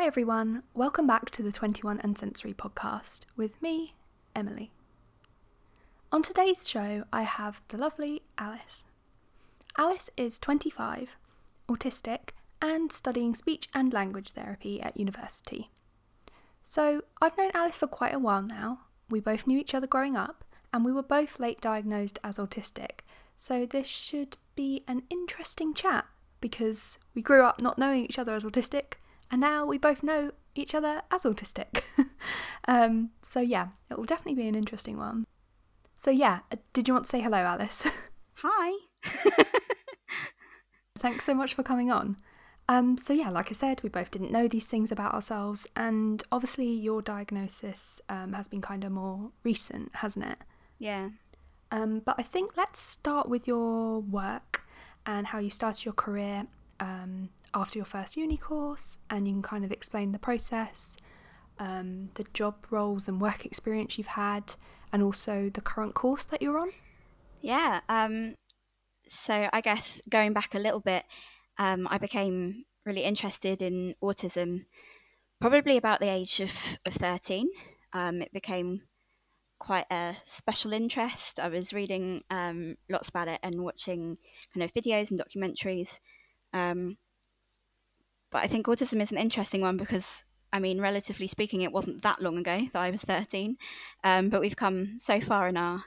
Hi everyone, welcome back to the 21 and Sensory podcast with me, Emily. On today's show, I have the lovely Alice. Alice is 25, autistic, and studying speech and language therapy at university. So, I've known Alice for quite a while now. We both knew each other growing up, and we were both late diagnosed as autistic, so this should be an interesting chat because we grew up not knowing each other as autistic, and now we both know each other as autistic. um, so, yeah, it will definitely be an interesting one. So, yeah, uh, did you want to say hello, Alice? Hi. Thanks so much for coming on. Um, so, yeah, like I said, we both didn't know these things about ourselves, and obviously, your diagnosis um, has been kind of more recent, hasn't it? Yeah. Um, but I think let's start with your work and how you started your career um, after your first uni course, and you can kind of explain the process, um, the job roles and work experience you've had, and also the current course that you're on. Yeah. Um, so I guess going back a little bit, um, I became really interested in autism probably about the age of, of 13. Um, it became quite a special interest. I was reading um, lots about it and watching kind of videos and documentaries. Um, but I think autism is an interesting one because, I mean, relatively speaking, it wasn't that long ago that I was 13. Um, but we've come so far in our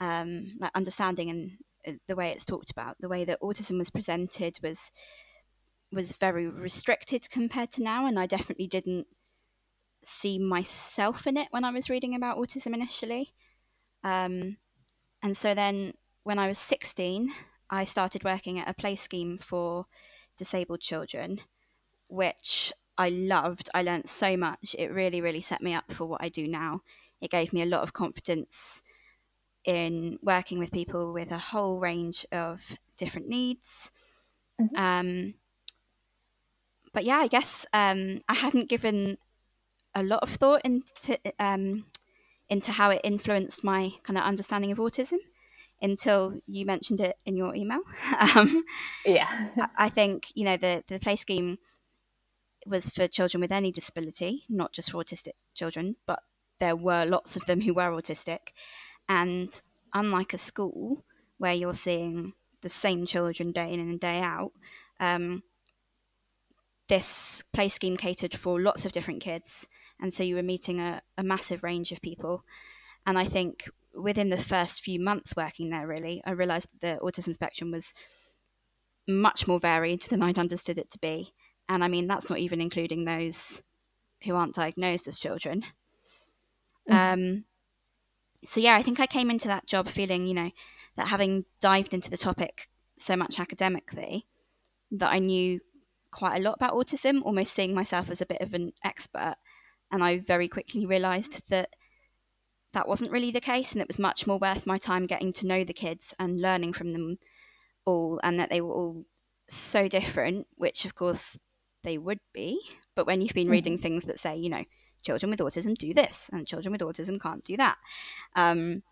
um, like understanding and uh, the way it's talked about. The way that autism was presented was was very restricted compared to now, and I definitely didn't see myself in it when I was reading about autism initially. Um, and so then when I was 16, I started working at a play scheme for disabled children, which I loved. I learned so much. It really, really set me up for what I do now. It gave me a lot of confidence in working with people with a whole range of different needs. Mm-hmm. Um, but yeah, I guess um, I hadn't given a lot of thought into um, into how it influenced my kind of understanding of autism until you mentioned it in your email. um, yeah, I think you know the the play scheme was for children with any disability, not just for autistic children, but there were lots of them who were autistic, and unlike a school where you're seeing the same children day in and day out. Um, this play scheme catered for lots of different kids, and so you were meeting a, a massive range of people. And I think within the first few months working there, really, I realised that the autism spectrum was much more varied than I'd understood it to be. And I mean, that's not even including those who aren't diagnosed as children. Mm. Um, so, yeah, I think I came into that job feeling, you know, that having dived into the topic so much academically, that I knew quite a lot about autism, almost seeing myself as a bit of an expert. And I very quickly realised that that wasn't really the case, and it was much more worth my time getting to know the kids and learning from them all, and that they were all so different, which of course they would be. But when you've been mm-hmm. reading things that say, you know, children with autism do this, and children with autism can't do that, um,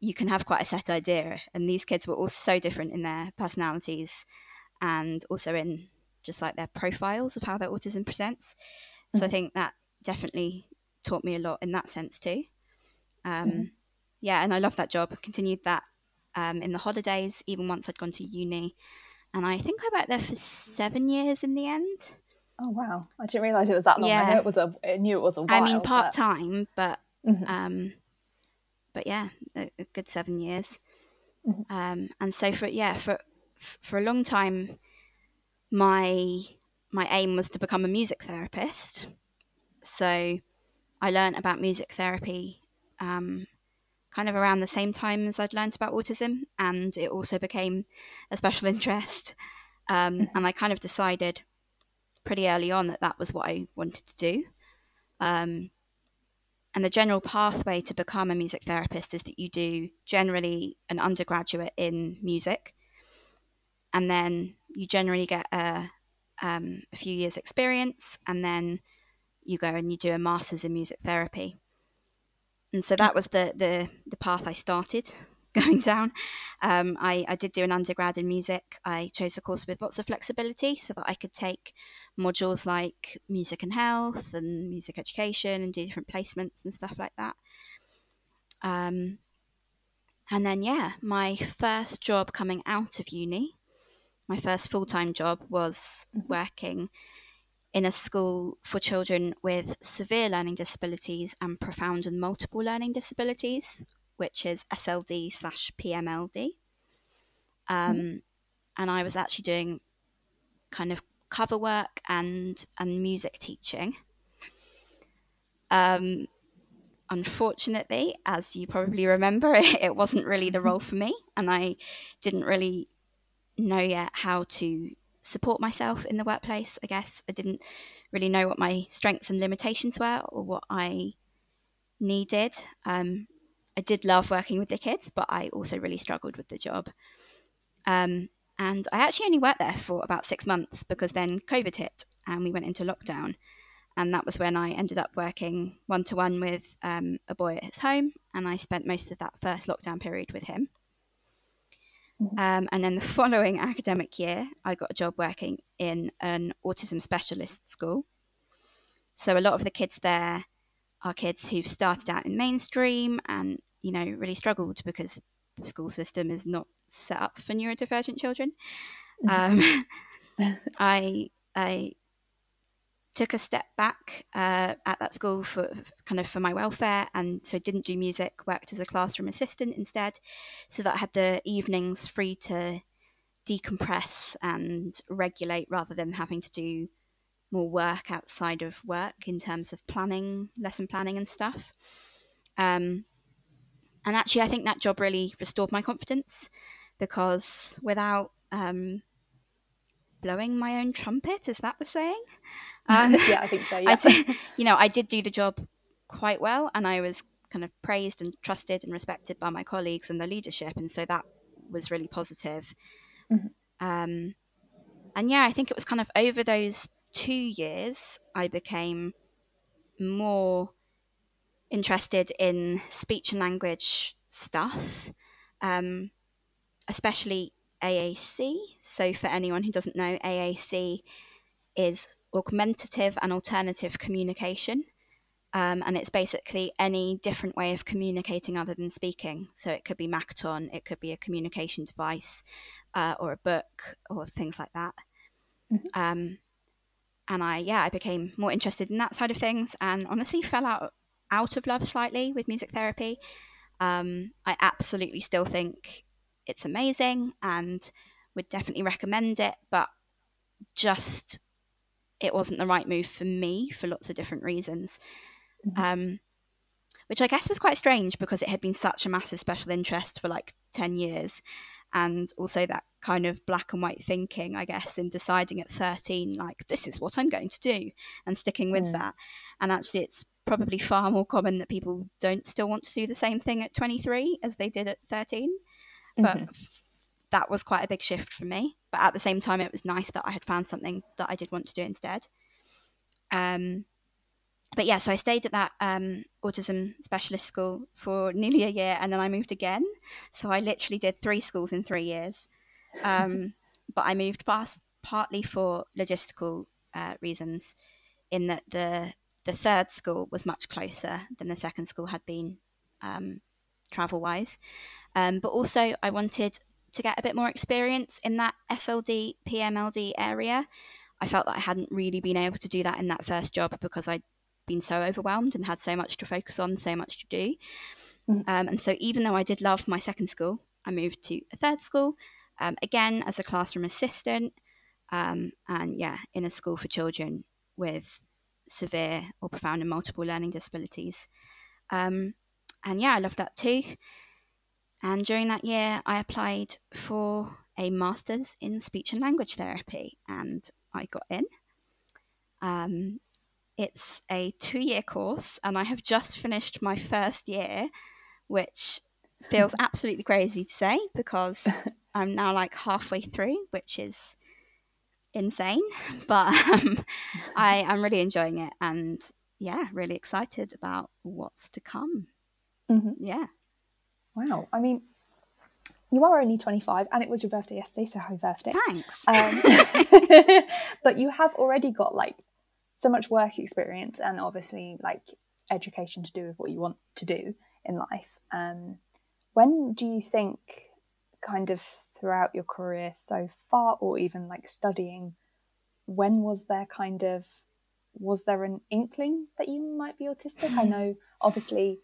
you can have quite a set idea. And these kids were all so different in their personalities and also in just like their profiles of how their autism presents. Mm-hmm. So I mm-hmm. think that definitely taught me a lot in that sense too. Um, mm-hmm. Yeah, and I love that job. Continued that um, in the holidays, even once I'd gone to uni. And I think I worked there for seven years in the end. Oh wow! I didn't realize it was that long. Yeah. I know it was a. I knew it was a while. I mean, part time, but, but mm-hmm. um, but yeah, a, a good seven years. Mm-hmm. Um, and so for yeah for for a long time, my my aim was to become a music therapist. So I learned about music therapy um, kind of around the same time as I'd learned about autism, and it also became a special interest. Um, mm-hmm. and I kind of decided pretty early on that that was what I wanted to do. Um, and the general pathway to become a music therapist is that you do generally an undergraduate in music, and then you generally get a, um, a few years' experience, and then you go and you do a master's in music therapy. And so that was the the, the path I started going down. Um, I, I did do an undergrad in music. I chose a course with lots of flexibility so that I could take modules like music and health and music education and do different placements and stuff like that. Um, and then, yeah, my first job coming out of uni, my first full time job was mm-hmm. working in a school for children with severe learning disabilities and profound and multiple learning disabilities, which is SLD slash PMLD. Um, mm-hmm. And I was actually doing kind of cover work and and music teaching. Um, unfortunately, as you probably remember, it, it wasn't really the role for me, and I didn't really know yet how to support myself in the workplace. I guess I didn't really know what my strengths and limitations were or what I needed. Um, I did love working with the kids, but I also really struggled with the job. Um, and I actually only worked there for about six months because then COVID hit and we went into lockdown. And that was when I ended up working one to one with um, a boy at his home. And I spent most of that first lockdown period with him. Mm-hmm. Um, and then the following academic year, I got a job working in an autism specialist school. So a lot of the kids there are kids who've started out in mainstream and, you know, really struggled because the school system is not set up for neurodivergent children. Mm-hmm. Um, I I took a step back uh, at that school for kind of for my welfare, and so didn't do music. Worked as a classroom assistant instead, so that I had the evenings free to decompress and regulate rather than having to do more work outside of work in terms of planning, lesson planning, and stuff. Um, and actually, I think that job really restored my confidence because without um, blowing my own trumpet, is that the saying? Um, yeah, I think so. Yeah. I did, you know, I did do the job quite well, and I was kind of praised and trusted and respected by my colleagues and the leadership, and so that was really positive. Mm-hmm. Um, and yeah, I think it was kind of over those two years I became more interested in speech and language stuff. Um, especially AAC. So, for anyone who doesn't know, AAC is augmentative and alternative communication. Um, and it's basically any different way of communicating other than speaking. So it could be Makaton, it could be a communication device, uh, or a book, or things like that. Mm-hmm. Um, and I, yeah, I became more interested in that side of things, and honestly fell out out of love slightly with music therapy. Um, I absolutely still think it's amazing and would definitely recommend it, but just it wasn't the right move for me for lots of different reasons. Mm-hmm. Um, which I guess was quite strange because it had been such a massive special interest for like 10 years. And also that kind of black and white thinking, I guess, in deciding at 13, like, this is what I'm going to do and sticking with mm. that. And actually, it's probably far more common that people don't still want to do the same thing at 23 as they did at 13 but mm-hmm. that was quite a big shift for me. But at the same time, it was nice that I had found something that I did want to do instead. Um, but yeah, so I stayed at that um, autism specialist school for nearly a year, and then I moved again. So I literally did three schools in three years. Um, but I moved past partly for logistical uh, reasons, in that the the third school was much closer than the second school had been um, travel wise. Um, but also, I wanted to get a bit more experience in that SLD, PMLD area. I felt that I hadn't really been able to do that in that first job because I'd been so overwhelmed and had so much to focus on, so much to do. Mm. Um, and so, even though I did love my second school, I moved to a third school, um, again as a classroom assistant, um, and yeah, in a school for children with severe or profound and multiple learning disabilities. Um, and yeah, I loved that too. And during that year, I applied for a master's in speech and language therapy, and I got in. Um, it's a two year course, and I have just finished my first year, which feels absolutely crazy to say because I'm now like halfway through, which is insane. But um, I am really enjoying it, and yeah, really excited about what's to come. Mm-hmm. Yeah. Wow. I mean, you are only 25 and it was your birthday yesterday, so happy birthday. Thanks. Um, but you have already got like so much work experience and obviously like education to do with what you want to do in life. Um, when do you think, kind of throughout your career so far, or even like studying, when was there kind of was there an inkling that you might be autistic? I know obviously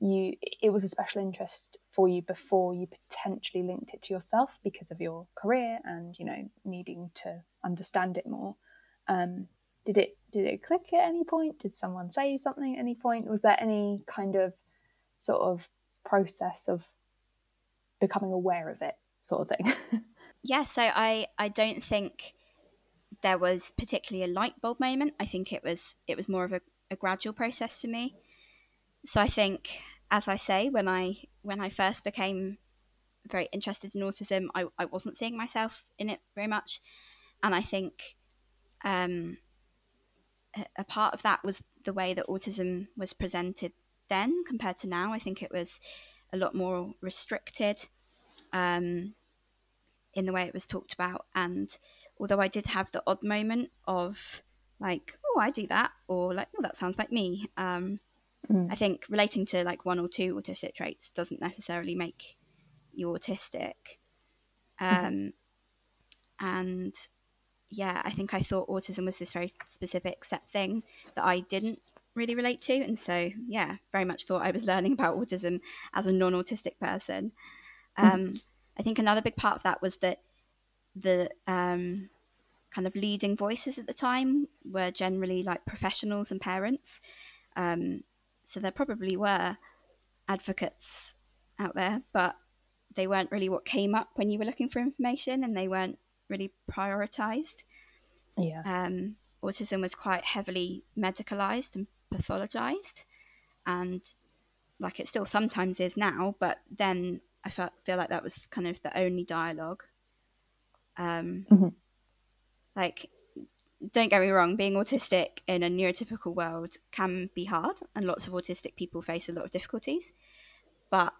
you it was a special interest for you before you potentially linked it to yourself because of your career and you know needing to understand it more. Um, did it did it click at any point? Did someone say something at any point? Was there any kind of sort of process of becoming aware of it, sort of thing? yeah, so I I don't think there was particularly a light bulb moment. I think it was it was more of a, a gradual process for me. So I think, as I say, when I when I first became very interested in autism, I, I wasn't seeing myself in it very much, and I think um, a part of that was the way that autism was presented then compared to now. I think it was a lot more restricted um, in the way it was talked about. And although I did have the odd moment of like, oh, I do that, or like, oh, that sounds like me. Um, mm. I think relating to like one or two autistic traits doesn't necessarily make you autistic. Mm-hmm. Um, mm. And yeah, I think I thought autism was this very specific set thing that I didn't really relate to. And so, yeah, very much thought I was learning about autism as a non autistic person. Hmm. Um, I think another big part of that was that the um, kind of leading voices at the time were generally like professionals and parents. Um, so there probably were advocates out there, but they weren't really what came up when you were looking for information and they weren't really prioritized. Yeah. Um, autism was quite heavily medicalized and pathologized, and like it still sometimes is now. But then I felt, feel like that was kind of the only dialogue. Um, mm-hmm. Like, don't get me wrong, being autistic in a neurotypical world can be hard, and lots of autistic people face a lot of difficulties. But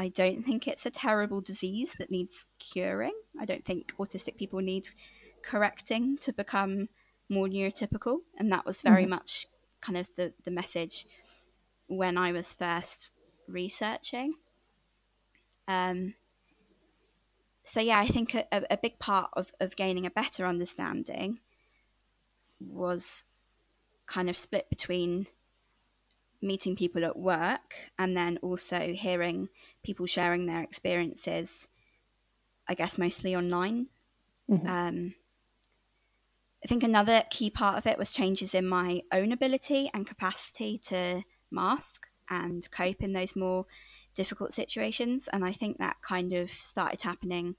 I don't think it's a terrible disease that needs curing. I don't think autistic people need correcting to become more neurotypical. And that was very mm-hmm. much kind of the, the message when I was first researching. Um, so, yeah, I think a, a big part of, of gaining a better understanding was kind of split between meeting people at work and then also hearing people sharing their experiences, I guess mostly online. Mm-hmm. Um, I think another key part of it was changes in my own ability and capacity to mask and cope in those more difficult situations. And I think that kind of started happening,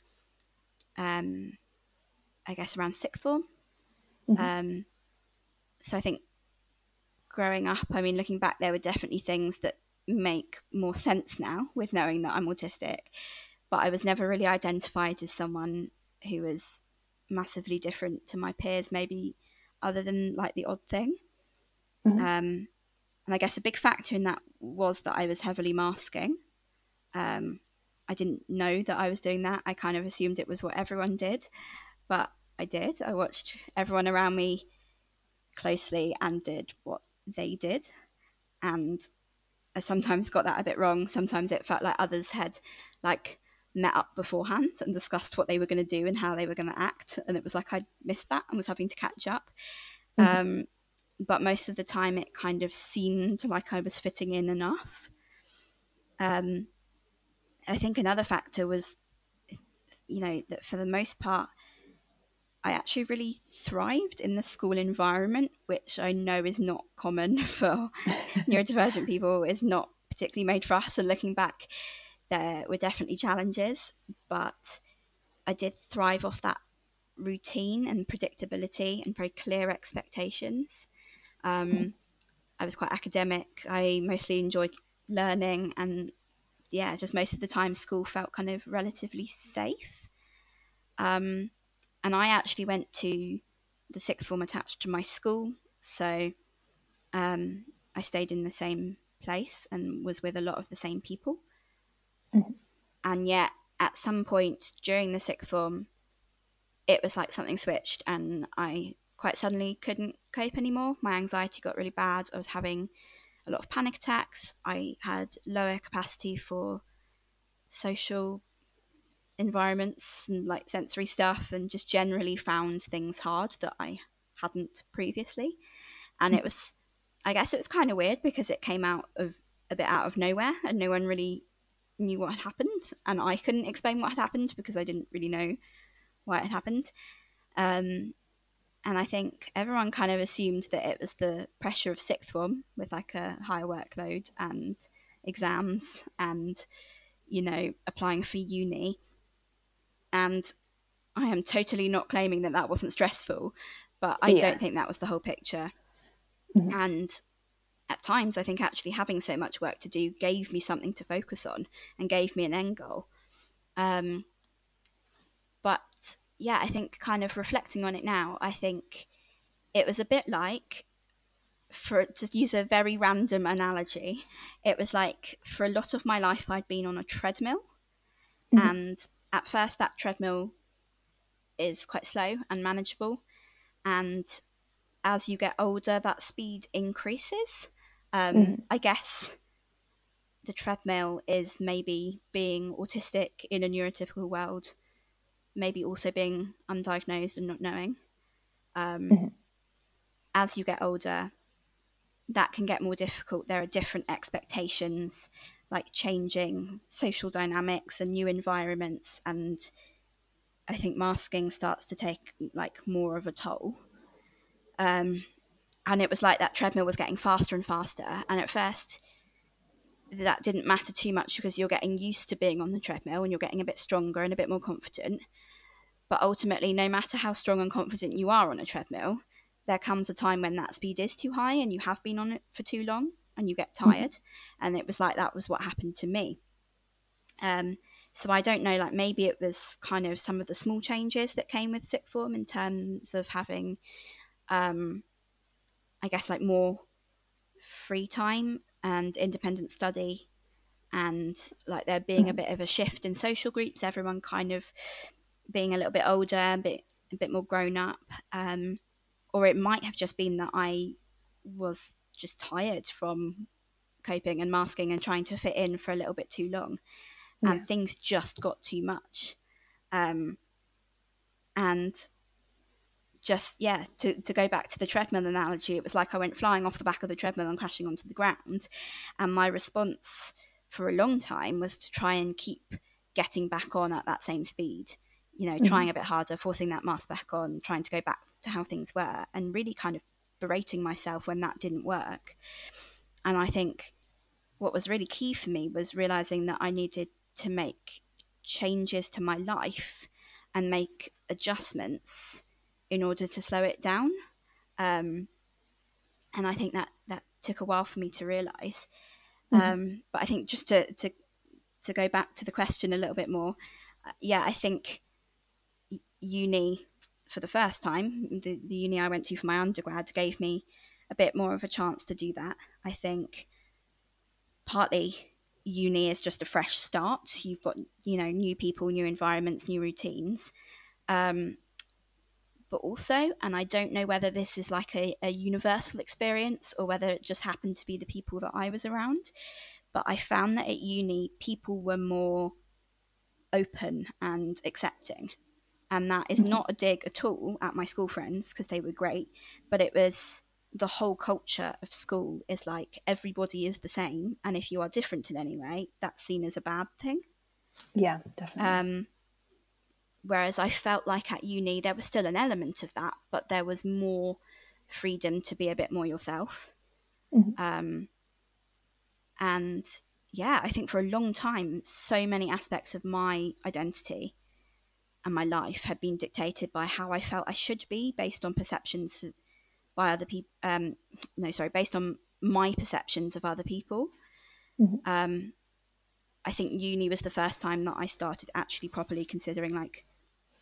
um, I guess, around sixth form. Mm-hmm. Um, so I think growing up, I mean, looking back, there were definitely things that make more sense now with knowing that I'm autistic. But I was never really identified as someone who was massively different to my peers, maybe other than like the odd thing. Mm-hmm. Um, and I guess a big factor in that was that I was heavily masking. Um, I didn't know that I was doing that. I kind of assumed it was what everyone did, but I did. I watched everyone around me closely and did what they did. And I sometimes got that a bit wrong. Sometimes it felt like others had like met up beforehand and discussed what they were going to do and how they were going to act. And it was like I missed that and was having to catch up. Mm-hmm. Um, but most of the time, it kind of seemed like I was fitting in enough. Um, I think another factor was, you know, that for the most part, I actually really thrived in the school environment, which I know is not common for neurodivergent people, is not particularly made for us. And looking back, there were definitely challenges, but I did thrive off that routine and predictability and very clear expectations. Um, mm. I was quite academic. I mostly enjoyed learning, and yeah, just most of the time, school felt kind of relatively safe. Um, and I actually went to the sixth form attached to my school, so um, I stayed in the same place and was with a lot of the same people. Mm-hmm. And yet, at some point during the sixth form, it was like something switched, and I quite suddenly couldn't cope anymore. My anxiety got really bad. I was having a lot of panic attacks. I had lower capacity for social environments and like sensory stuff, and just generally found things hard that I hadn't previously. And it was, I guess, it was kind of weird because it came out of a bit out of nowhere, and no one really knew what had happened, and I couldn't explain what had happened because I didn't really know why it had happened. Um, and I think everyone kind of assumed that it was the pressure of sixth form with like a higher workload and exams and you know applying for uni. And I am totally not claiming that that wasn't stressful, but I yeah. don't think that was the whole picture. Mm-hmm. And at times, I think actually having so much work to do gave me something to focus on and gave me an end goal. Um, but yeah, I think kind of reflecting on it now, I think it was a bit like, for to use a very random analogy, it was like for a lot of my life I'd been on a treadmill, mm-hmm. and at first that treadmill is quite slow and manageable, and as you get older, that speed increases. Um, mm-hmm. I guess the treadmill is maybe being autistic in a neurotypical world, maybe also being undiagnosed and not knowing. Um, mm-hmm. As you get older, that can get more difficult. There are different expectations, like changing social dynamics and new environments, and I think masking starts to take like more of a toll. Um, and it was like that treadmill was getting faster and faster. And at first, that didn't matter too much because you're getting used to being on the treadmill and you're getting a bit stronger and a bit more confident. But ultimately, no matter how strong and confident you are on a treadmill, there comes a time when that speed is too high and you have been on it for too long and you get mm-hmm. tired. Mm-hmm. And it was like that was what happened to me. Um, so I don't know, like maybe it was kind of some of the small changes that came with sixth form in terms of having um, I guess like more free time and independent study and like there being a mm. bit of a shift in social groups everyone kind of being a little bit older a bit a bit more grown up um, or it might have just been that i was just tired from coping and masking and trying to fit in for a little bit too long and yeah. things just got too much um, and just yeah to, to go back to the treadmill analogy it was like i went flying off the back of the treadmill and crashing onto the ground and my response for a long time was to try and keep getting back on at that same speed you know mm-hmm. trying a bit harder forcing that mask back on trying to go back to how things were and really kind of berating myself when that didn't work and i think what was really key for me was realizing that i needed to make changes to my life and make adjustments in order to slow it down. Um, and I think that that took a while for me to realize. Mm-hmm. Um, but I think just to, to to go back to the question a little bit more, uh, yeah, I think uni for the first time, the, the uni I went to for my undergrad gave me a bit more of a chance to do that. I think partly uni is just a fresh start. You've got you know new people, new environments, new routines. Um, but also, and I don't know whether this is like a, a universal experience or whether it just happened to be the people that I was around, but I found that at uni, people were more open and accepting. And that is not a dig at all at my school friends because they were great, but it was the whole culture of school is like everybody is the same. And if you are different in any way, that's seen as a bad thing. Yeah, definitely. Um, Whereas I felt like at uni there was still an element of that, but there was more freedom to be a bit more yourself. Mm-hmm. Um, and yeah, I think for a long time, so many aspects of my identity and my life had been dictated by how I felt I should be based on perceptions by other people. Um, no, sorry, based on my perceptions of other people. Mm-hmm. Um, I think uni was the first time that I started actually properly considering like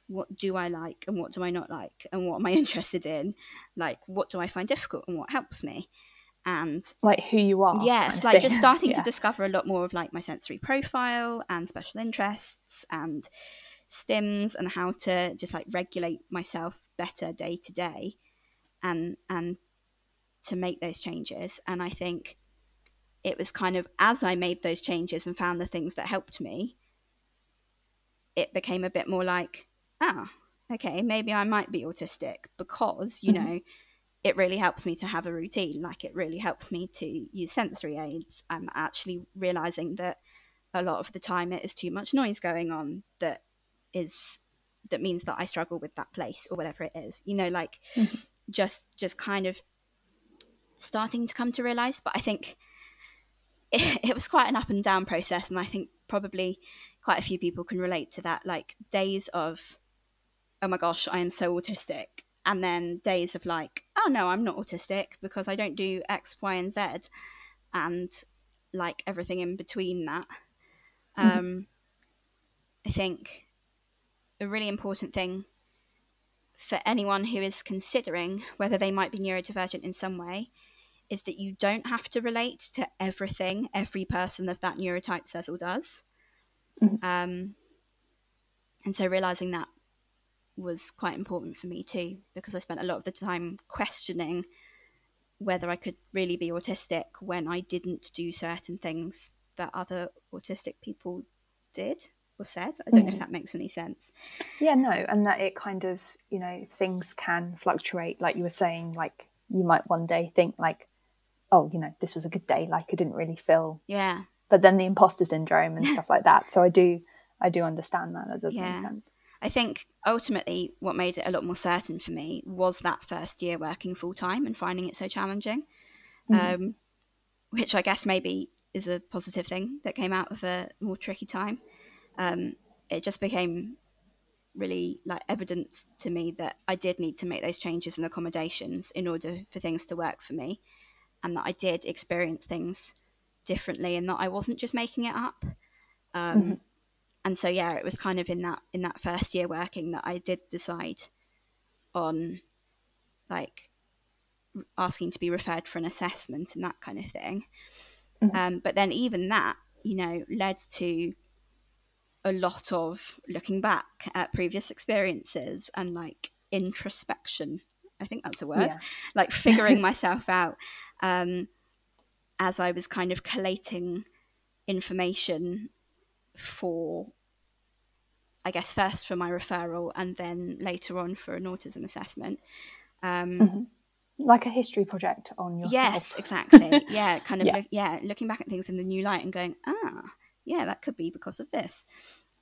what do I like and what do I not like and what am I interested in like what do I find difficult and what helps me and like who you are. yes, like just starting yeah. to discover a lot more of like my sensory profile and special interests and stims and how to just like regulate myself better day to day and and to make those changes. And i think it was kind of as i made those changes and found the things that helped me it became a bit more like ah okay maybe i might be autistic because you mm-hmm. know it really helps me to have a routine. Like it really helps me to use sensory aids. I'm actually realizing that a lot of the time it is too much noise going on that is that means that I struggle with that place or whatever it is. You know, like mm-hmm. just just kind of starting to come to realize. But I think it, it was quite an up and down process, and I think probably quite a few people can relate to that. Like days of, oh my gosh, I am so autistic, and then days of like, oh no, I'm not autistic because I don't do X, Y, and Z, and like everything in between that. Mm-hmm. Um, I think a really important thing for anyone who is considering whether they might be neurodivergent in some way is that you don't have to relate to everything every person of that neurotype says or does. Mm-hmm. Um, and so realizing that was quite important for me too, because I spent a lot of the time questioning whether I could really be autistic when I didn't do certain things that other autistic people did was said. I don't mm. know if mm. that makes any sense. Yeah, no, and that it kind of, you know, things can fluctuate. Like you were saying, like you might one day think like, oh, you know, this was a good day. Like I didn't really feel. Yeah. But then the imposter syndrome and stuff like that. So I do, I do understand that. That does yeah. make sense. I think ultimately what made it a lot more certain for me was that first year working full time and finding it so challenging, mm um, which I guess maybe is a positive thing that came out of a more tricky time um, it just became really like evident to me that I did need to make those changes and accommodations in order for things to work for me, and that I did experience things differently, and that I wasn't just making it up. Um, mm-hmm. And so, yeah, it was kind of in that in that first year working that I did decide on like asking to be referred for an assessment and that kind of thing. Mm-hmm. Um, but then even that, you know, led to a lot of looking back at previous experiences and like introspection. I think that's a word. Yeah. Like figuring myself out um, as I was kind of collating information for, I guess, first for my referral and then later on for an autism assessment. Um, mm-hmm. Like a history project on your. Yes, exactly. Yeah, kind of. yeah. Look, yeah, looking back at things in the new light and going, ah, yeah, that could be because of this.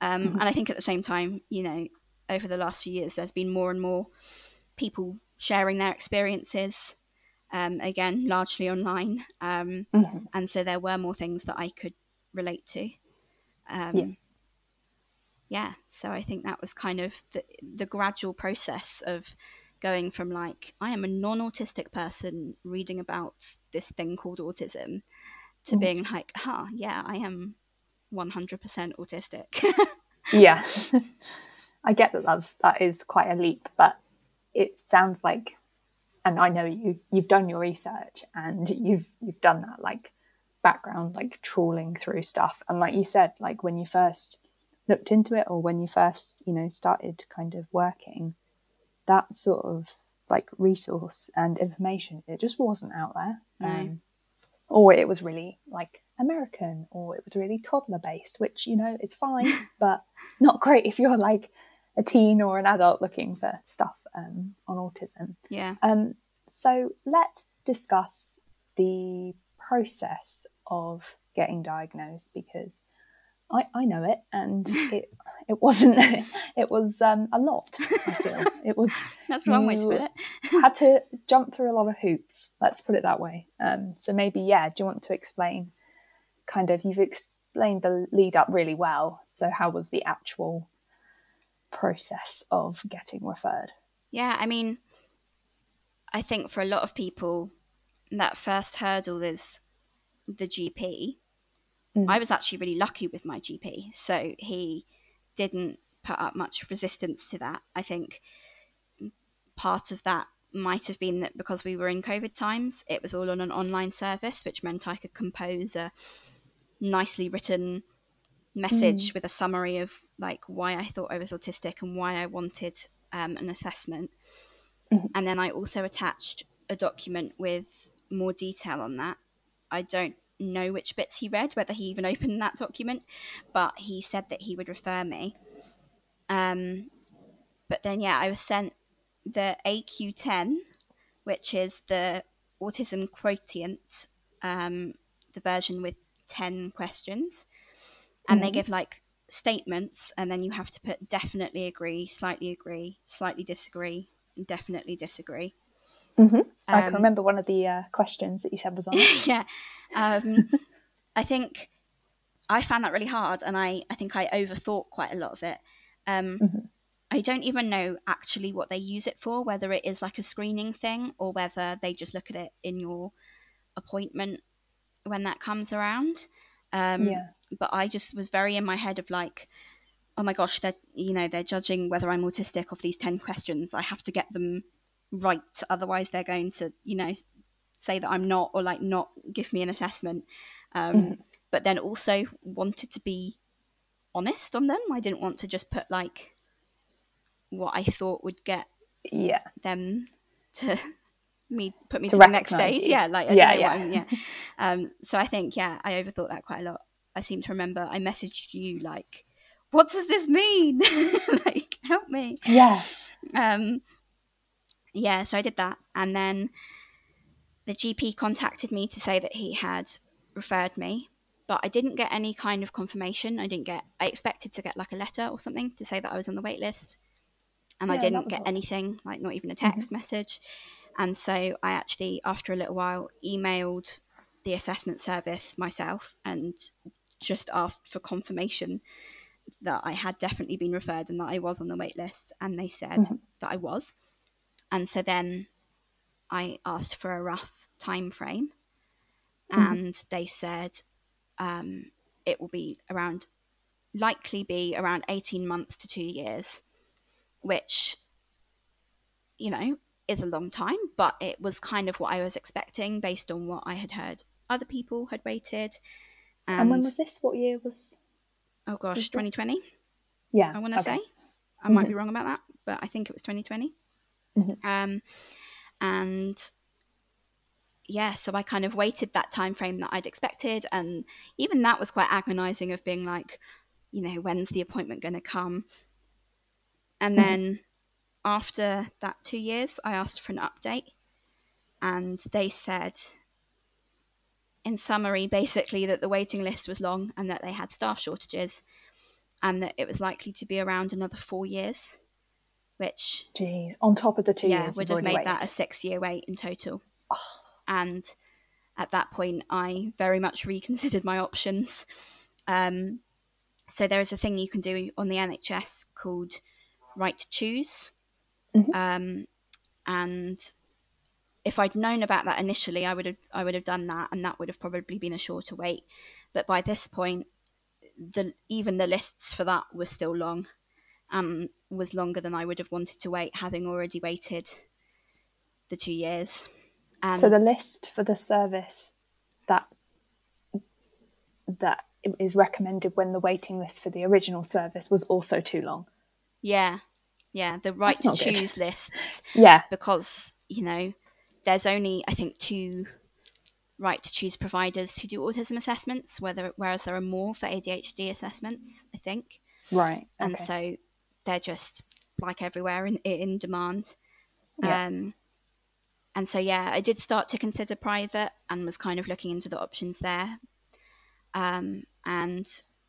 Um, mm-hmm. And I think at the same time, you know, over the last few years, there's been more and more people sharing their experiences. Um, again, largely online, um, mm-hmm. and so there were more things that I could relate to. Um, yeah. yeah, so I think that was kind of the the gradual process of going from like I am a non-autistic person reading about this thing called autism to mm-hmm. being like, huh, yeah, I am 100% autistic. yeah. I get that that's, that is quite a leap, but it sounds like, and I know you've, you've done your research and you've, you've done that like background, like trawling through stuff. And like you said, like when you first looked into it or when you first, you know, started kind of working, that sort of like resource and information, it just wasn't out there. No. Um, or it was really like American or it was really toddler based, which, you know, is fine, but not great if you're like a teen or an adult looking for stuff um, on autism. Yeah. Um, so let's discuss the process of getting diagnosed because I, I know it and it it wasn't it was um, a lot I feel it was that's one way to put it had to jump through a lot of hoops let's put it that way um, so maybe yeah do you want to explain kind of you've explained the lead up really well. So how was the actual process of getting referred? Yeah, I mean, I think for a lot of people, that first hurdle is the GP. Mm. I was actually really lucky with my GP, so he didn't put up much resistance to that. I think part of that might have been that because we were in COVID times, it was all on an online service, which meant I could compose a nicely written message mm. with a summary of like why I thought I was autistic and why I wanted um, an assessment. Mm-hmm. And then I also attached a document with more detail on that. I don't know which bits he read, whether he even opened that document, but he said that he would refer me. Um, but then, yeah, I was sent the AQ10, which is the autism quotient, um, the version with 10 questions. And mm-hmm. they give like statements, and then you have to put definitely agree, slightly agree, slightly disagree, and definitely disagree. Mm-hmm. Um, I can um, remember one of the uh, questions that you said was on. yeah. Um, I think I found that really hard, and I, I think I overthought quite a lot of it. Um, mm-hmm. I don't even know actually what they use it for, whether it is like a screening thing or whether they just look at it in your appointment when that comes around. Um, yeah. But I just was very in my head of like, oh my gosh, they're you know they're judging whether I'm autistic off these ten questions. I have to get them right, otherwise they're going to you know say that I'm not or like not give me an assessment. Um, mm-hmm. But then also wanted to be honest on them. I didn't want to just put like what I thought would get yeah them to me put me to, to the next stage. You. Yeah, like I yeah, yeah. I mean, yeah. Um, so I think yeah, I overthought that quite a lot. I seem to remember I messaged you like, "What does this mean? like, help me." Yeah. Um, yeah. So I did that, and then the GP contacted me to say that he had referred me, but I didn't get any kind of confirmation. I didn't get. I expected to get like a letter or something to say that I was on the wait list and yeah, I didn't get anything, like not even a text mm-hmm. message. And so I actually, after a little while, emailed the assessment service myself and just asked for confirmation that I had definitely been referred and that I was on the wait list. And they said mm-hmm. that I was. And so then I asked for a rough time frame, mm-hmm. and they said um, it will be around, likely be around 18 months to two years which, you know, is a long time, but it was kind of what I was expecting based on what I had heard other people had waited. And, and when was this? What year was? Oh gosh, 2020. Yeah, I want to okay. say. I mm-hmm. might be wrong about that, but I think it was 2020. Mm-hmm. Um, and yeah, so I kind of waited that time frame that I'd expected, and even that was quite agonising of being like, you know, when's the appointment going to come? And mm-hmm. then after that two years, I asked for an update, and they said, in summary, basically that the waiting list was long and that they had staff shortages, and that it was likely to be around another four years, which, jeez, on top of the two yeah, years, would have made that a six-year wait in total. Oh. And at that point, I very much reconsidered my options. Um, so there is a thing you can do on the NHS called right to choose. Mm-hmm. Um, and if I'd known about that initially, I would have I would have done that, and that would have probably been a shorter wait. But by this point, the even the lists for that were still long, and was longer than I would have wanted to wait, having already waited the two years. And so the list for the service that that is recommended when the waiting list for the original service was also too long. Yeah, yeah, the right to choose good. lists. Yeah, because you know there's only I think two right to choose providers who do autism assessments, whether whereas there are more for ADHD assessments. I think. Right. Okay. And so they're just like everywhere in in demand. Yeah. Um, and so yeah, I did start to consider private and was kind of looking into the options there. Um, and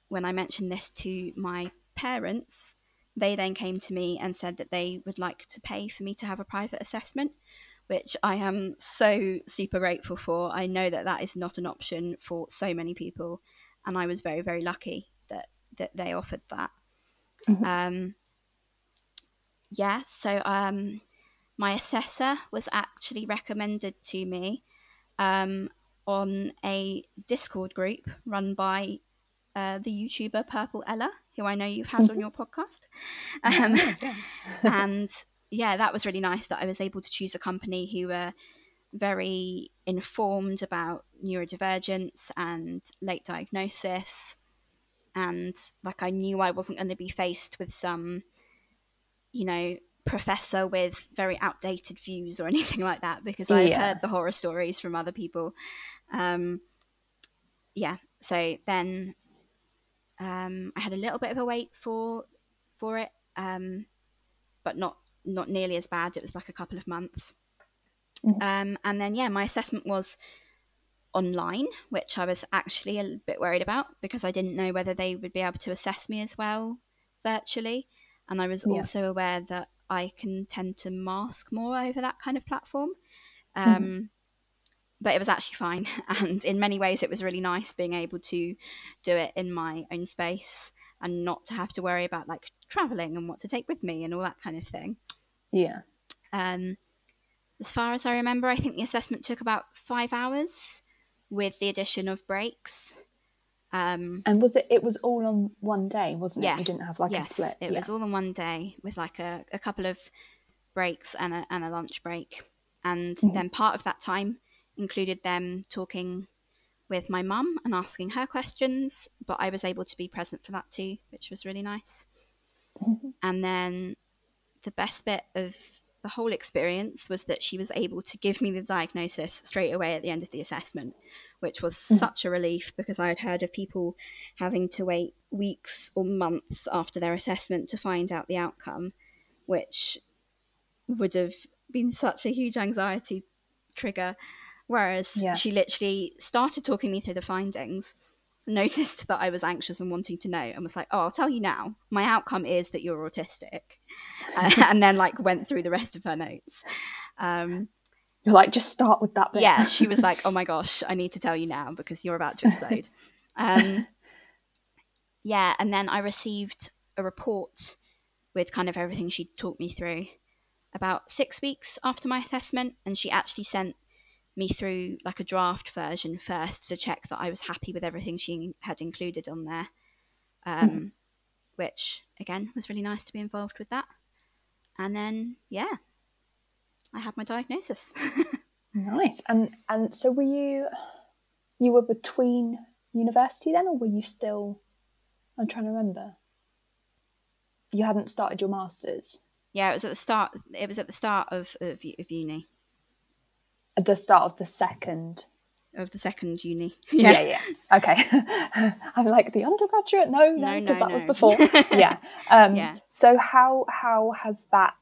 when I mentioned this to my parents, they then came to me and said that they would like to pay for me to have a private assessment, which I am so super grateful for. I know that that is not an option for so many people, and I was very very lucky that that they offered that. Mm-hmm. Um, yeah, so um, my assessor was actually recommended to me um, on a Discord group run by uh, the YouTuber Purple Ella, who I know you've had on mm-hmm. your podcast. Um, and yeah, that was really nice that I was able to choose a company who were very informed about neurodivergence and late diagnosis. And like I knew I wasn't going to be faced with some, you know, professor with very outdated views or anything like that because I've Yeah. heard the horror stories from other people. Um, yeah, so then um, I had a little bit of a wait for for it, um, but not not nearly as bad. It was like a couple of months, Mhm. um, and then yeah, my assessment was online, which I was actually a bit worried about because I didn't know whether they would be able to assess me as well virtually, and I was Yeah. also aware that I can tend to mask more over that kind of platform. Um, But it was actually fine, and in many ways, it was really nice being able to do it in my own space and not to have to worry about like traveling and what to take with me and all that kind of thing. Yeah. Um, as far as I remember, I think the assessment took about five hours with the addition of breaks. Um, And was it? It was all on one day, wasn't Yeah. it? You didn't have like yes, a split. it yeah. was all in one day with like a, a couple of breaks and a, and a lunch break. And Mhm. then part of that time included them talking with my mum and asking her questions, but I was able to be present for that too, which was really nice. Mhm. And then the best bit of the whole experience was that she was able to give me the diagnosis straight away at the end of the assessment, which was Mhm. such a relief because I had heard of people having to wait weeks or months after their assessment to find out the outcome, which would have been such a huge anxiety trigger. Whereas Yeah. she literally started talking me through the findings, noticed that I was anxious and wanting to know, and was like, "Oh, I'll tell you now. My outcome is that you're autistic," uh, and then like went through the rest of her notes. Um, You're like, just start with that bit. yeah, she was like, "Oh my gosh, I need to tell you now because you're about to explode." Um, yeah, and then I received a report with kind of everything she'd talked me through about six weeks after my assessment, and she actually sent me through like a draft version first to check that I was happy with everything she had included on there. Um, Which again was really nice to be involved with that. And then yeah, I had my diagnosis. Nice. And and so were you? You were between university then, or were you still? I'm trying to remember. You hadn't started your masters yeah, it was at the start. It was at the start of of, of uni the start of the second. of the second uni. Yeah, yeah. Okay. I'm like the undergraduate. No, No, no, because no, that was before. yeah. Um, Yeah. So how how has that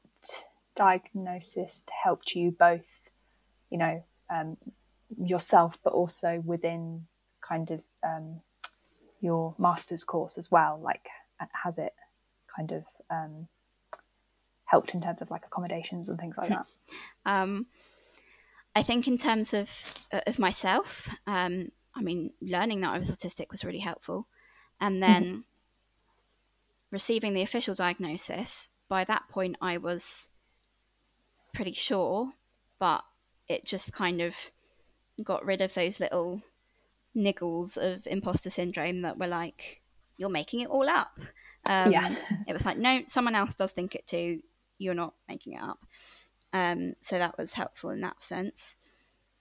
diagnosis helped you both? You know, um, yourself, but also within kind of um, your master's course as well. Like, has it kind of um, helped in terms of like accommodations and things like that? I think in terms of of myself, um, I mean, learning that I was autistic was really helpful, and then receiving the official diagnosis. By that point, I was pretty sure, but it just kind of got rid of those little niggles of imposter syndrome that were like, "You're making it all up." Um, Yeah. it was like, no, someone else does think it too. You're not making it up. Um, so that was helpful in that sense.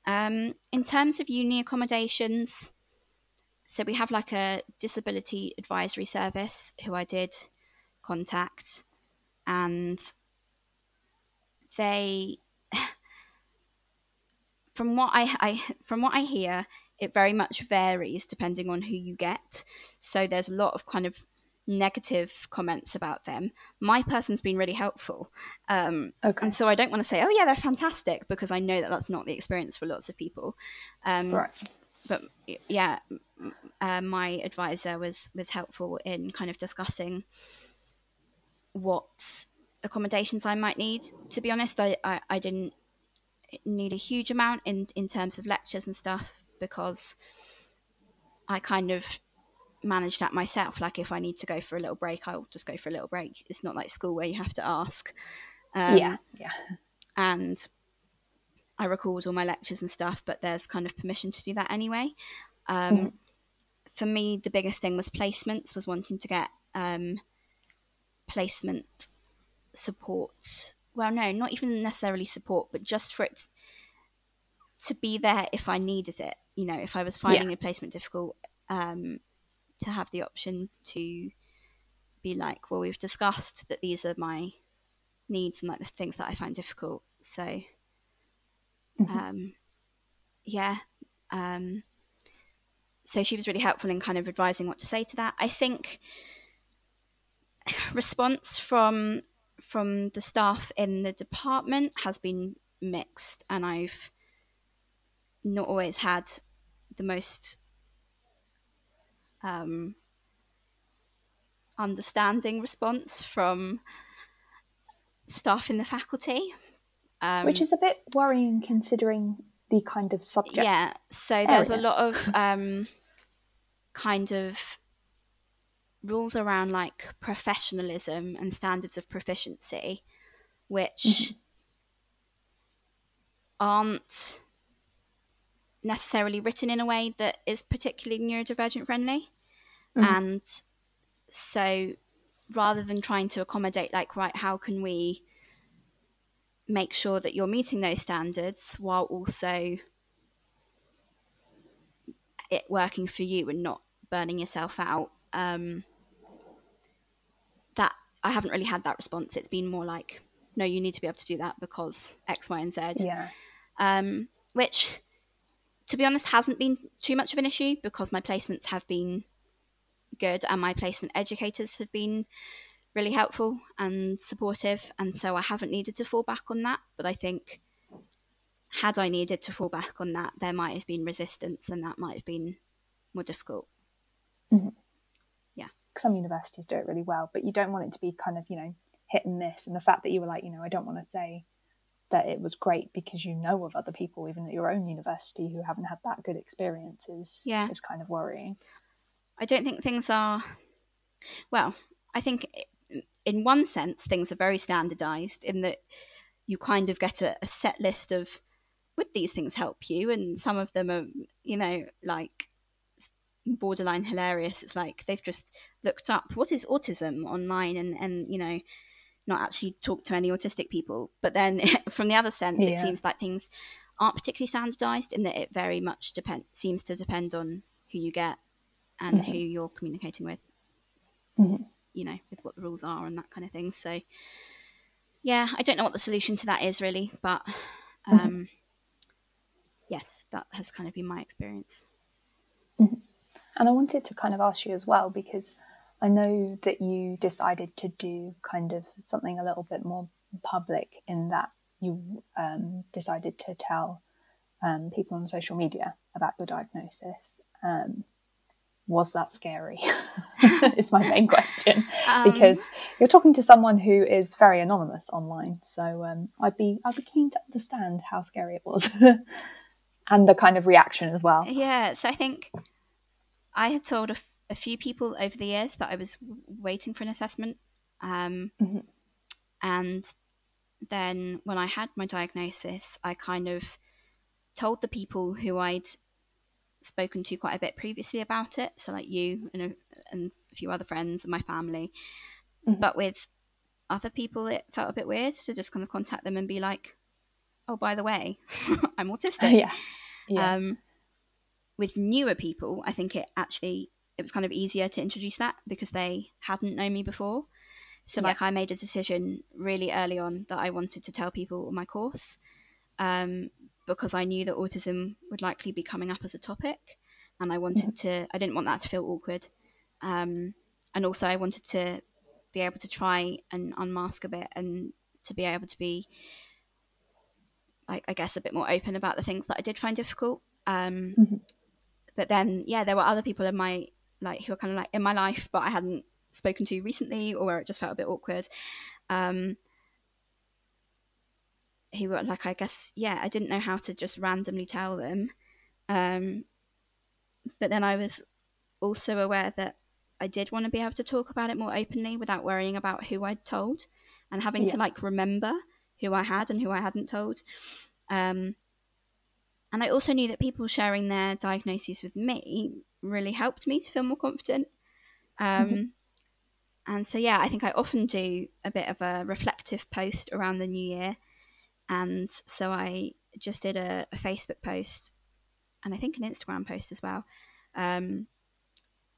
Um, in terms of uni accommodations, so we have like a disability advisory service who I did contact, and they, from what I, I from what I hear, it very much varies depending on who you get. So there's a lot of kind of negative comments about them. My person's been really helpful. Um, Okay. and so I don't want to say, oh yeah, they're fantastic, because I know that that's not the experience for lots of people. Um, Right. But yeah, uh, my advisor was was helpful in kind of discussing what accommodations I might need. To be honest, I, I, I didn't need a huge amount in in terms of lectures and stuff because I kind of manage that myself. Like if I need to go for a little break, I'll just go for a little break. It's not like school where you have to ask. Um, yeah. Yeah. and I record all my lectures and stuff, but there's kind of permission to do that anyway. Um, Mhm. For me, the biggest thing was placements, was wanting to get um, placement support well, no, not even necessarily support, but just for it to be there if I needed it. You know, if I was finding Yeah. a placement difficult, um, to have the option to be like, well, we've discussed that these are my needs and like the things that I find difficult. So, Mhm. um, yeah. Um, so she was really helpful in kind of advising what to say to that. I think response from from the staff in the department has been mixed, and I've not always had the most um, understanding response from staff in the faculty. Um, Which is a bit worrying considering the kind of subject. yeah so there's a lot of um kind of rules around like professionalism and standards of proficiency which aren't necessarily written in a way that is particularly neurodivergent friendly Mhm. and so rather than trying to accommodate like right how can we make sure that you're meeting those standards while also it working for you and not burning yourself out um that i haven't really had that response it's been more like no you need to be able to do that because x y and z Yeah. um, which, to be honest, hasn't been too much of an issue because my placements have been good and my placement educators have been really helpful and supportive, and so I haven't needed to fall back on that. But I think, had I needed to fall back on that, there might have been resistance, and that might have been more difficult. Mm-hmm. Yeah. Some universities do it really well, but you don't want it to be kind of, you know, hit and miss. And the fact that you were like, you know, I don't want to say that it was great because you know of other people, even at your own university, who haven't had that good experience is, Yeah. is kind of worrying. I don't think things are. Well, I think in one sense things are very standardized in that you kind of get a, a set list of would these things help you, and some of them are, you know, like borderline hilarious. It's like they've just looked up what is autism online and and you know not actually talked to any autistic people. But then from the other sense, Yeah. it seems like things aren't particularly standardized in that it very much depend seems to depend on who you get and who you're communicating with. Mhm. You know, with what the rules are and that kind of thing. So, yeah, I don't know what the solution to that is really, but um, yes, that has kind of been my experience. And I wanted to kind of ask you as well because I know that you decided to do kind of something a little bit more public in that you um, decided to tell um, people on social media about your diagnosis. Um, was that scary? is my main question Um, because you're talking to someone who is very anonymous online. So um, I'd be I'd be keen to understand how scary it was and the kind of reaction as well. Yeah, so I think I had told a, a few people over the years that I was waiting for an assessment. Um, Mhm. And then when I had my diagnosis, I kind of told the people who I'd spoken to quite a bit previously about it. So, like you and a, and a few other friends and my family. Mhm. But with other people, it felt a bit weird to just kind of contact them and be like, oh, by the way, I'm autistic yeah. Yeah. um, with newer people, I think it actually it was kind of easier to introduce that because they hadn't known me before. So Yeah. like I made a decision really early on that I wanted to tell people on my course um, because I knew that autism would likely be coming up as a topic, and I wanted to I didn't want that to feel awkward, um, and also I wanted to be able to try and unmask a bit and to be able to be like I guess a bit more open about the things that I did find difficult. Um, Mhm. But then, yeah, there were other people in my like who were kind of like in my life, but I hadn't spoken to recently, or where it just felt a bit awkward. Um, who were like, I guess, yeah, I didn't know how to just randomly tell them. Um, but then I was also aware that I did want to be able to talk about it more openly without worrying about who I'd told and having to like remember who I had and who I hadn't told. Um, and I also knew that people sharing their diagnoses with me really helped me to feel more confident. Um, and so yeah, I think I often do a bit of a reflective post around the new year, and so I just did a, a Facebook post, and I think an Instagram post as well, um,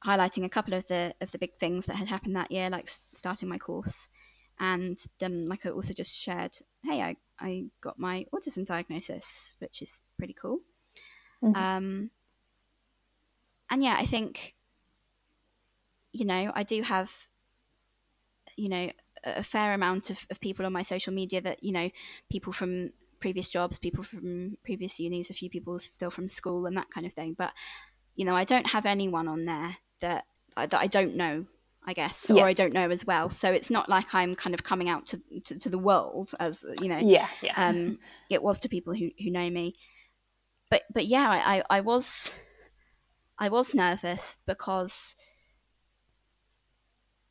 highlighting a couple of the of the big things that had happened that year, like starting my course, and then like I also just shared, hey, I I got my autism diagnosis, which is pretty cool. Mm-hmm. Um, and yeah, I think you know I do have you know a fair amount of, of people on my social media that you know people from previous jobs people from previous unis a few people still from school and that kind of thing. But you know i don't have anyone on there that that i don't know i guess yeah. or i don't know as well. So it's not like i'm kind of coming out to, to, to the world as you know yeah yeah. um it was to people who, who know me. But but yeah I, I, I was i was nervous because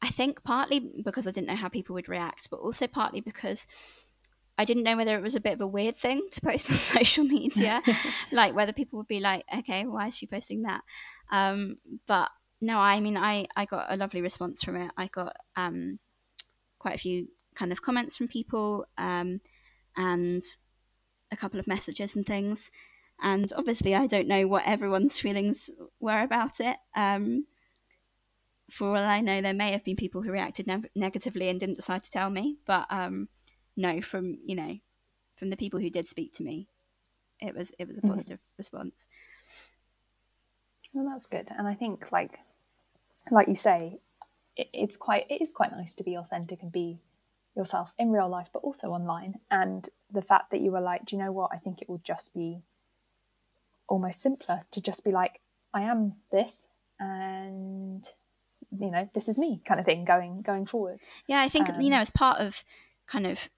I think partly because I didn't know how people would react, but also partly because I didn't know whether it was a bit of a weird thing to post on social media, like whether people would be like, okay, why is she posting that? Um, but no, I mean, I, I got a lovely response from it. I got um, quite a few kind of comments from people um, and a couple of messages and things. And obviously, I don't know what everyone's feelings were about it. Um, for all I know, there may have been people who reacted ne- negatively and didn't decide to tell me. But um, no, from you know, from the people who did speak to me, it was it was a mm-hmm. positive mm-hmm. response. Well, that's good, and I think like like you say, it, it's quite it is quite nice to be authentic and be yourself in real life, but also online. And the fact that you were like, do you know what? I think it would just be almost simpler to just be like, I am this, and you know this is me kind of thing going going forward. Yeah i think um, you know as part of kind of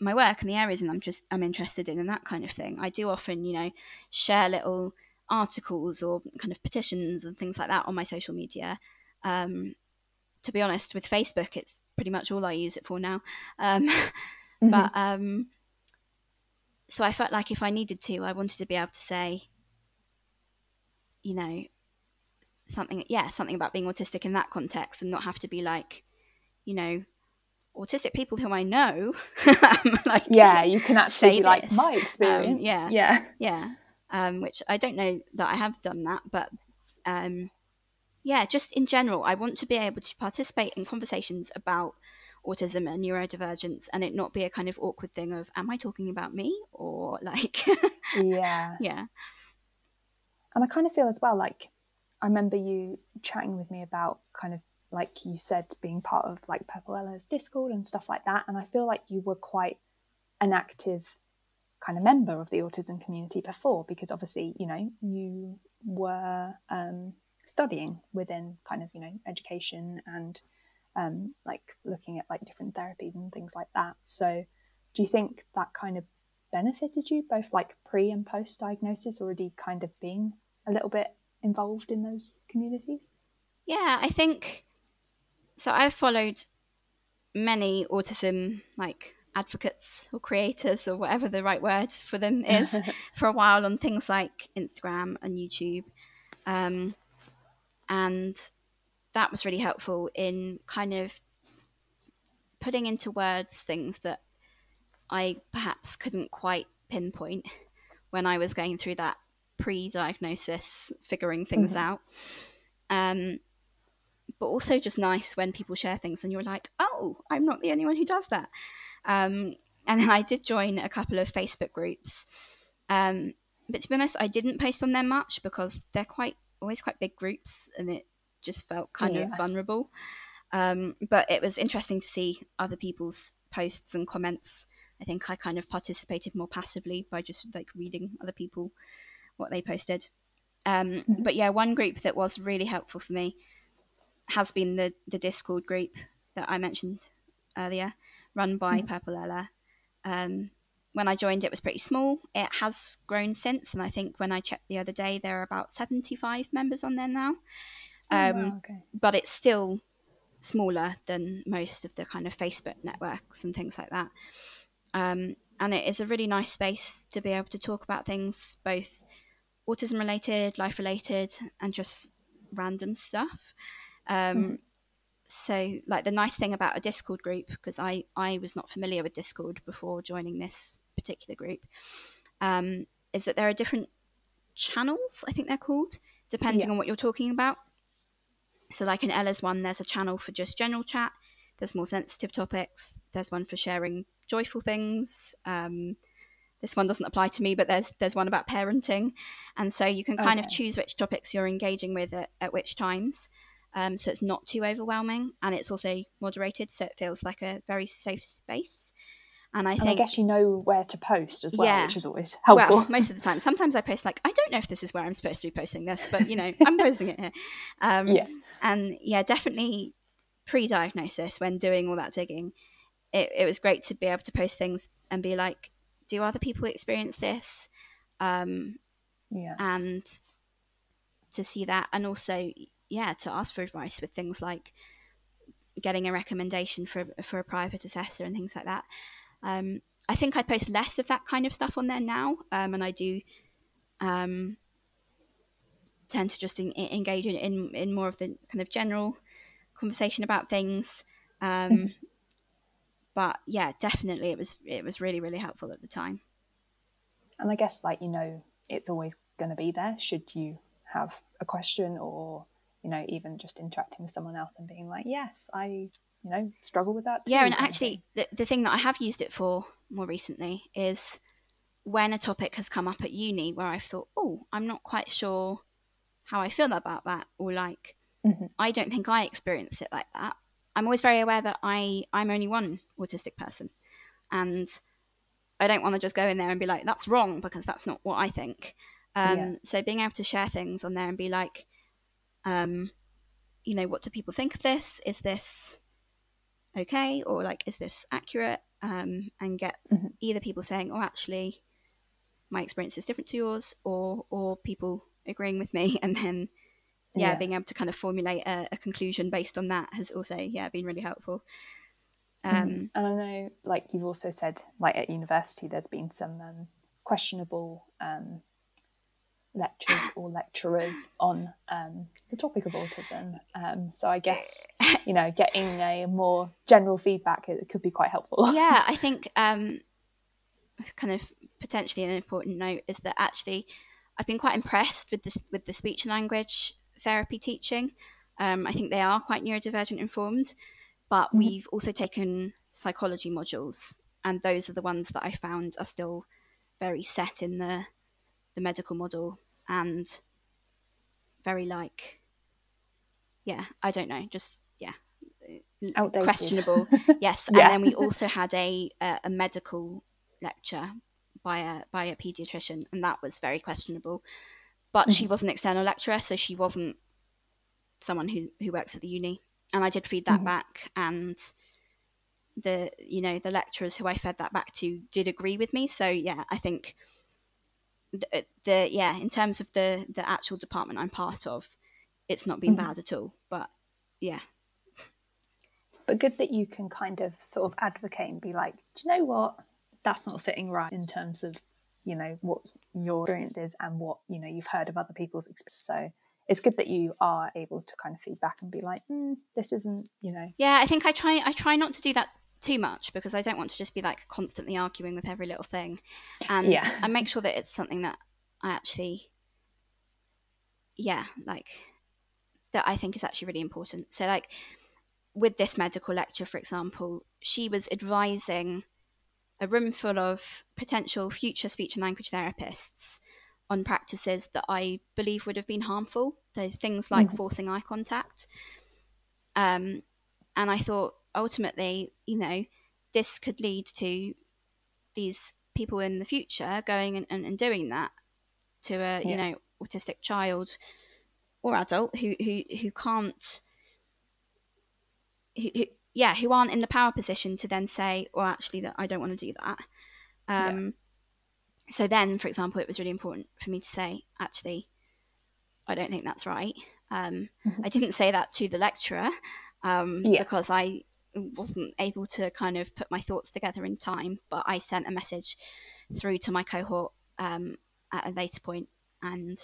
my work and the areas and i'm just i'm interested in and that kind of thing. I do often you know share little articles or kind of petitions and things like that on my social media. Um, to be honest with facebook it's pretty much all i use it for now. Um, mm-hmm. but um, so i felt like if i needed to i wanted to be able to say you know something yeah something about being autistic in that context and not have to be like you know autistic people who i know. Like yeah you can actually like my um, experience. um, yeah. Yeah. Yeah. Um, which i don't know that i have done that but um, yeah just in general i want to be able to participate in conversations about autism and neurodivergence and it not be a kind of awkward thing of am i talking about me? or like yeah. yeah and i kind of feel as well like I remember you chatting with me about kind of like you said being part of like Purple Ella's Discord and stuff like that, and I feel like you were quite an active kind of member of the autism community before because obviously you know you were um, studying within kind of you know education and um, like looking at like different therapies and things like that. So do you think that kind of benefited you both like pre and post diagnosis already kind of being a little bit involved in those communities? Yeah, I think so. I've followed many autism like advocates or creators or whatever the right word for them is for a while on things like Instagram and YouTube. Um, and that was really helpful in kind of putting into words things that I perhaps couldn't quite pinpoint when I was going through that pre-diagnosis figuring things mm-hmm. out. Um, but also just nice when people share things and you're like oh i'm not the only one who does that. Um, and i did join a couple of facebook groups. Um, but to be honest i didn't post on them much because they're quite always quite big groups and it just felt kind yeah. of vulnerable. Um, but it was interesting to see other people's posts and comments. I think i kind of participated more passively by just like reading other people what they posted. Um, mm-hmm. But yeah, one group that was really helpful for me has been the the Discord group that I mentioned earlier, run by mm-hmm. Purple Ella. Um, when I joined, it was pretty small. It has grown since, and I think when I checked the other day, there are about seventy five members on there now. Oh, um, wow, okay. But it's still smaller than most of the kind of Facebook networks and things like that. Um, and it is a really nice space to be able to talk about things both autism related, life related, and just random stuff. Um, mm. so like the nice thing about a discord group because i i was not familiar with discord before joining this particular group um, is that there are different channels i think they're called depending Yeah. on what you're talking about so like in ella's one there's a channel for just general chat there's more sensitive topics there's one for sharing joyful things um, this one doesn't apply to me but there's there's one about parenting and so you can kind of choose which topics you're engaging with at, at which times um, so it's not too overwhelming and it's also moderated so it feels like a very safe space and i And I guess you know where to post as well, Yeah. which is always helpful. well most of the time sometimes i post like i don't know if this is where i'm supposed to be posting this but you know i'm posting it here um, yeah. and yeah definitely pre-diagnosis when doing all that digging it, it was great to be able to post things and be like do other people experience this? Um, Yeah. and to see that and also yeah to ask for advice with things like getting a recommendation for for a private assessor and things like that. Um, i think i post less of that kind of stuff on there now um, and i do um, tend to just en- engage in, in in more of the kind of general conversation about things. Um, but yeah definitely it was it was really really helpful at the time. And I guess like you know it's always going to be there should you have a question or you know even just interacting with someone else and being like yes I you know struggle with that yeah and actually the, the thing that i have used it for more recently is when a topic has come up at uni where i've thought oh i'm not quite sure how i feel about that or like Mhm. i don't think i experience it like that. I'm always very aware that i i'm only one autistic person and i don't want to just go in there and be like that's wrong because that's not what i think um, Yeah. so being able to share things on there and be like um, you know what do people think of this is this okay or like is this accurate um, and get Mhm. either people saying oh actually my experience is different to yours or or people agreeing with me and then yeah, Yeah. being able to kind of formulate a, a conclusion based on that has also yeah been really helpful. Um, and I know like you've also said like at university there's been some um, questionable um, lectures or lecturers on um, the topic of autism. Um, so I guess you know getting a more general feedback it could be quite helpful. Yeah i think um, kind of potentially an important note is that actually i've been quite impressed with this with the speech and language therapy teaching. Um, i think they are quite neurodivergent informed but Mhm. we've also taken psychology modules and those are the ones that i found are still very set in the the medical model and very like yeah i don't know just yeah Outdated. questionable yes Yeah. and then we also had a a, a medical lecture by a by a pediatrician and that was very questionable but she was an external lecturer so she wasn't someone who who works at the uni and i did feed that Mhm. back and the you know the lecturers who i fed that back to did agree with me so yeah i think the, the yeah in terms of the the actual department i'm part of it's not been Mhm. bad at all but yeah but good that you can kind of sort of advocate and be like, do you know what? That's not sitting right in terms of, you know, what your experience is and what, you know, you've heard of other people's experience. So it's good that you are able to kind of feedback and be like, mm, this isn't, you know, Yeah, I think I try I try not to do that too much because I don't want to just be like constantly arguing with every little thing. And Yeah. I make sure that it's something that I actually yeah, like that I think is actually really important. So like with this medical lecture for example, she was advising a room full of potential future speech and language therapists on practices that I believe would have been harmful. So things like Mhm. forcing eye contact. Um, and I thought ultimately, you know, this could lead to these people in the future going and, and, and doing that to a you know autistic child or adult who who who can't who, who, yeah who aren't in the power position to then say well actually that I don't want to do that um so then for example it was really important for me to say actually I don't think that's right um Mhm. I didn't say that to the lecturer um Yeah. because I wasn't able to kind of put my thoughts together in time but I sent a message through to my cohort um at a later point and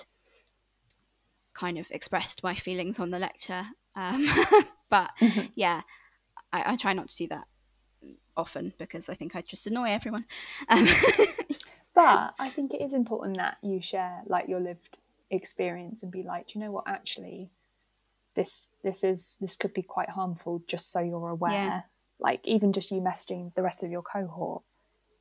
kind of expressed my feelings on the lecture um, but Mhm. yeah, I, I try not to do that often because I think I just annoy everyone. But I think it is important that you share like your lived experience and be like, "Do you know what, actually, this this is this could be quite harmful. Just so you're aware. Yeah. Like even just you messaging the rest of your cohort,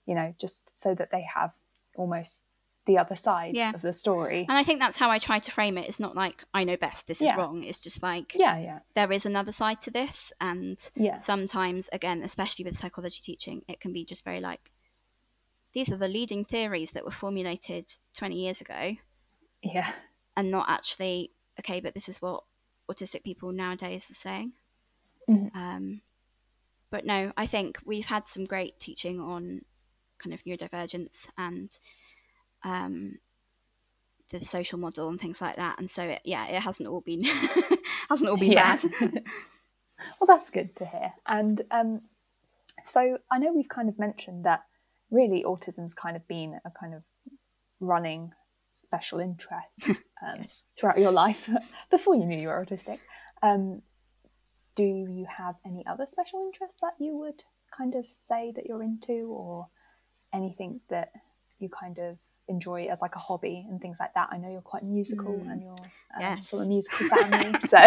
you know, just so that they have almost the other side Yeah. of the story. and I think that's how I try to frame it. It's not like I know best, this is wrong. It's just like Yeah, yeah, there is another side to this, and yeah, sometimes, again, especially with psychology teaching, it can be just very like these are the leading theories that were formulated 20 years ago, yeah, and not actually okay, but this is what autistic people nowadays are saying. Mhm. Um, but no, I think we've had some great teaching on kind of neurodivergence and um, the social model and things like that, and so it, yeah, it hasn't all been hasn't all been Yeah. bad. well, that's good to hear. And um, so I know we've kind of mentioned that really autism's kind of been a kind of running special interest um, Yes. throughout your life before you knew you were autistic. Um, do you have any other special interests that you would kind of say that you're into, or anything that you kind of enjoy as like a hobby and things like that? I know you're quite musical Mm. and you're um, Yes. from a musical family, so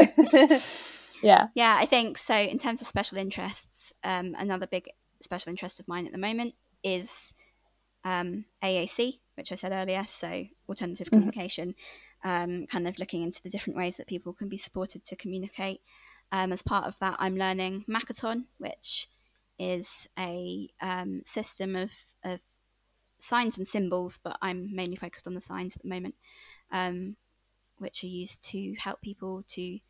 yeah. Yeah, I think so. In terms of special interests, um, another big special interest of mine at the moment is um, AAC, which I said earlier, so alternative communication, um, kind of looking into the different ways that people can be supported to communicate. Um, as part of that, I'm learning Makaton, which is a um, system of, of signs and symbols, but I'm mainly focused on the signs at the moment, um, which are used to help people to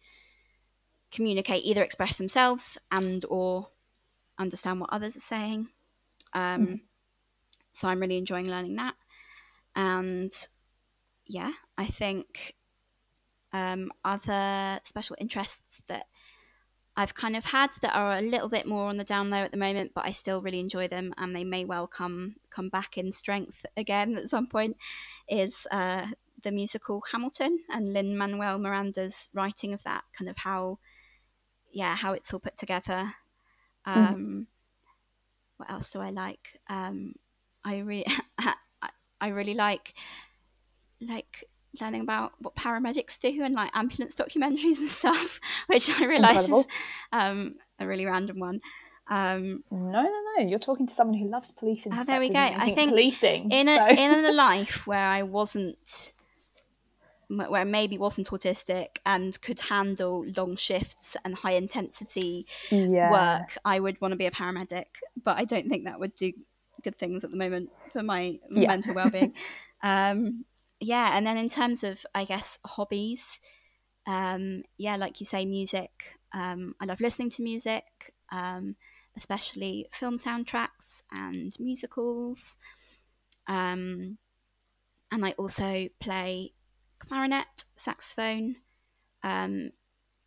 communicate, either express themselves and or understand what others are saying. Um, Mhm. So I'm really enjoying learning that, and yeah, I think um, other special interests that I've kind of had that are a little bit more on the down low at the moment, but I still really enjoy them, and they may well come come back in strength again at some point. Is uh, the musical Hamilton and Lin Manuel Miranda's writing of that, kind of how, yeah, how it's all put together. Um, What else do I like? Um, I really, I really like like learning about what paramedics do and like ambulance documentaries and stuff, which I realise is um, a really random one. Um, No, no, no. You're talking to someone who loves policing. Ah, there we go. I think policing. in a so- in a life where I wasn't where maybe wasn't autistic and could handle long shifts and high intensity yeah. work, I would want to be a paramedic. But I don't think that would do good things at the moment for my Yeah. mental well-being. um, yeah, and then in terms of, I guess, hobbies, um, yeah, like you say, music. Um, I love listening to music, um, especially film soundtracks and musicals. Um, and I also play clarinet, saxophone, um,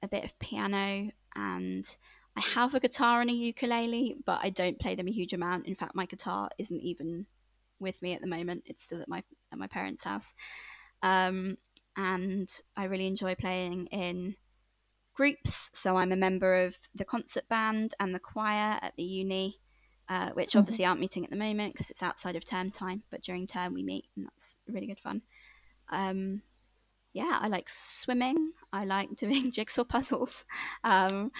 a bit of piano, and I have a guitar and a ukulele, but I don't play them a huge amount. In fact, my guitar isn't even with me at the moment; it's still at my at my parents' house. Um, and I really enjoy playing in groups. So I'm a member of the concert band and the choir at the uni, uh, which Mhm. obviously aren't meeting at the moment because it's outside of term time. But during term we meet, and that's really good fun. Um, yeah, I like swimming. I like doing jigsaw puzzles. Um,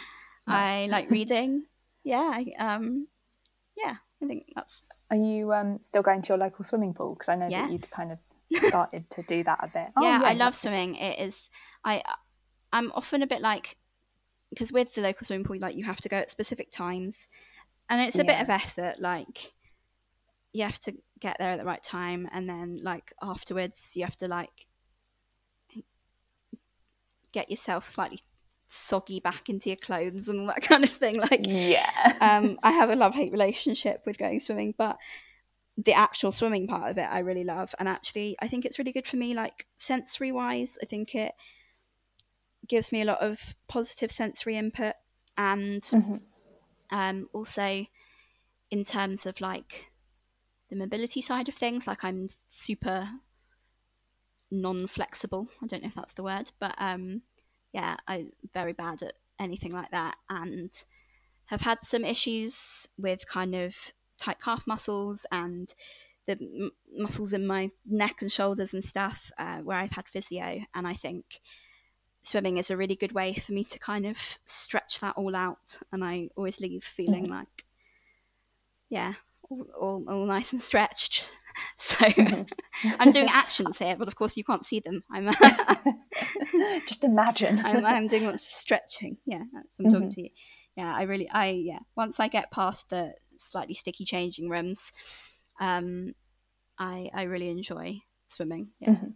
I like reading. Yeah, I, um, yeah, I think that's Are you um, still going to your local swimming pool? Because I know that you've kind of started to do that a bit. Oh, yeah, I love swimming. It is I I'm often a bit like because with the local swimming pool, like you have to go at specific times, and it's a bit of effort. Like you have to get there at the right time, and then like afterwards, you have to like get yourself slightly soggy back into your clothes and all that kind of thing. Like Yeah. um, I have a love hate relationship with going swimming, but the actual swimming part of it I really love. And actually, I think it's really good for me, like sensory wise. I think it gives me a lot of positive sensory input. And Mhm. um, also, in terms of like the mobility side of things, like I'm super non flexible. I don't know if that's the word, but um, yeah, I'm very bad at anything like that, and have had some issues with kind of tight calf muscles and the m- muscles in my neck and shoulders and stuff uh, where I've had physio. And I think swimming is a really good way for me to kind of stretch that all out. And I always leave feeling Mhm. like, yeah, all, all, all nice and stretched. So. I'm doing actions here, but of course you can't see them. I'm Just imagine. I'm, I'm doing lots of stretching. Yeah, I'm talking Mhm. to you. Yeah, I really, I yeah. Once I get past the slightly sticky changing rooms, um, I I really enjoy swimming. Yeah, Mhm.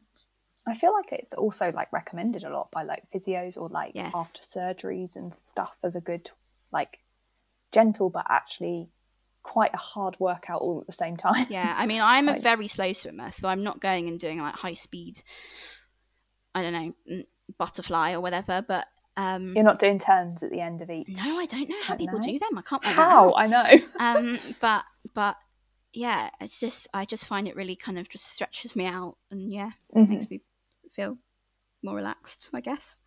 I feel like it's also like recommended a lot by like physios or like Yes. after surgeries and stuff as a good like gentle but actually quite a hard workout all at the same time. yeah. I mean, I'm a very slow swimmer, so I'm not going and doing like high speed. I don't know, mm, butterfly or whatever. But um, You're not doing turns at the end of each. no, I don't know how people know. do them. I can't. How? I know. um, but but yeah, it's just I just find it really kind of just stretches me out and yeah, Mhm. makes me feel more relaxed, I guess.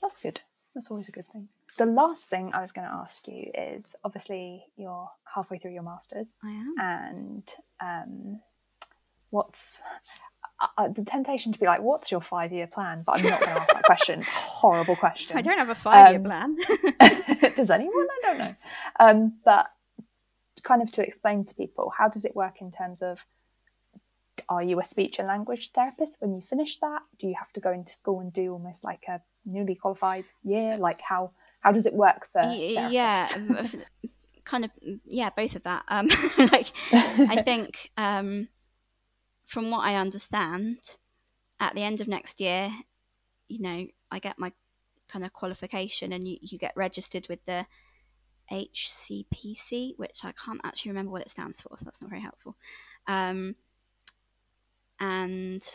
That's good. That's always a good thing. The last thing I was going to ask you is obviously you're halfway through your masters I am. and um, what's uh, uh, the temptation to be like, what's your five year plan? But I'm not going to ask that question. Horrible question. I don't have a five year Um, plan. Does anyone? I don't know. Um, but kind of to explain to people, how does it work in terms of are you a speech and language therapist when you finish that? Do you have to go into school and do almost like a newly qualified year? Like how how does it work for? Y- yeah, um, kind of. Yeah, both of that. Um, like I think um, from what I understand, at the end of next year, you know, I get my kind of qualification, and you, you get registered with the HCPC, which I can't actually remember what it stands for, so that's not very helpful. Um, and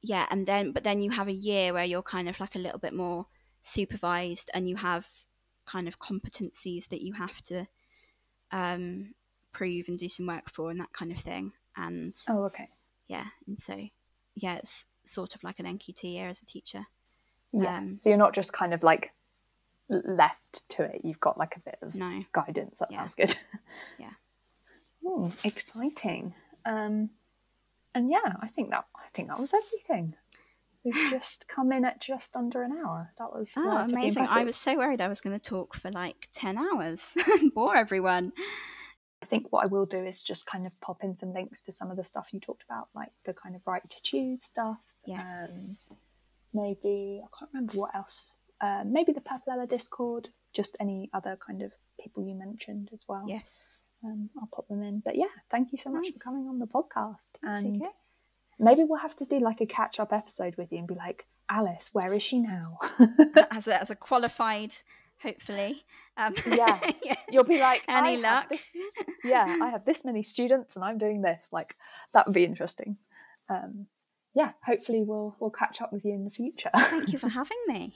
yeah, and then but then you have a year where you're kind of like a little bit more supervised, and you have kind of competencies that you have to um, prove and do some work for, and that kind of thing. And Oh, okay. yeah, and so yeah, it's sort of like an NQT year as a teacher. Yeah. Um, so you're not just kind of like left to it. You've got like a bit of No, guidance. That Yeah. sounds good. Yeah. Hmm, exciting. Um, and yeah, I think that I think that was everything. We've just come in at just under an hour. That was oh, amazing! I was so worried I was going to talk for like ten hours, bore everyone. I think what I will do is just kind of pop in some links to some of the stuff you talked about, like the kind of right to choose stuff. Yes. Um, maybe I can't remember what else. Uh, maybe the Purple Discord. Just any other kind of people you mentioned as well. yes. Um, I'll pop them in. But yeah, thank you so much Nice. for coming on the podcast. That's and okay. Maybe we'll have to do like a catch up episode with you and be like, Alice, where is she now? as a, as a qualified, hopefully. Um, Yeah. You'll be like, Any "I luck? this- yeah, I have this many students and I'm doing this. Like that would be interesting. Um, yeah, hopefully we'll we'll catch up with you in the future. Thank you for having me.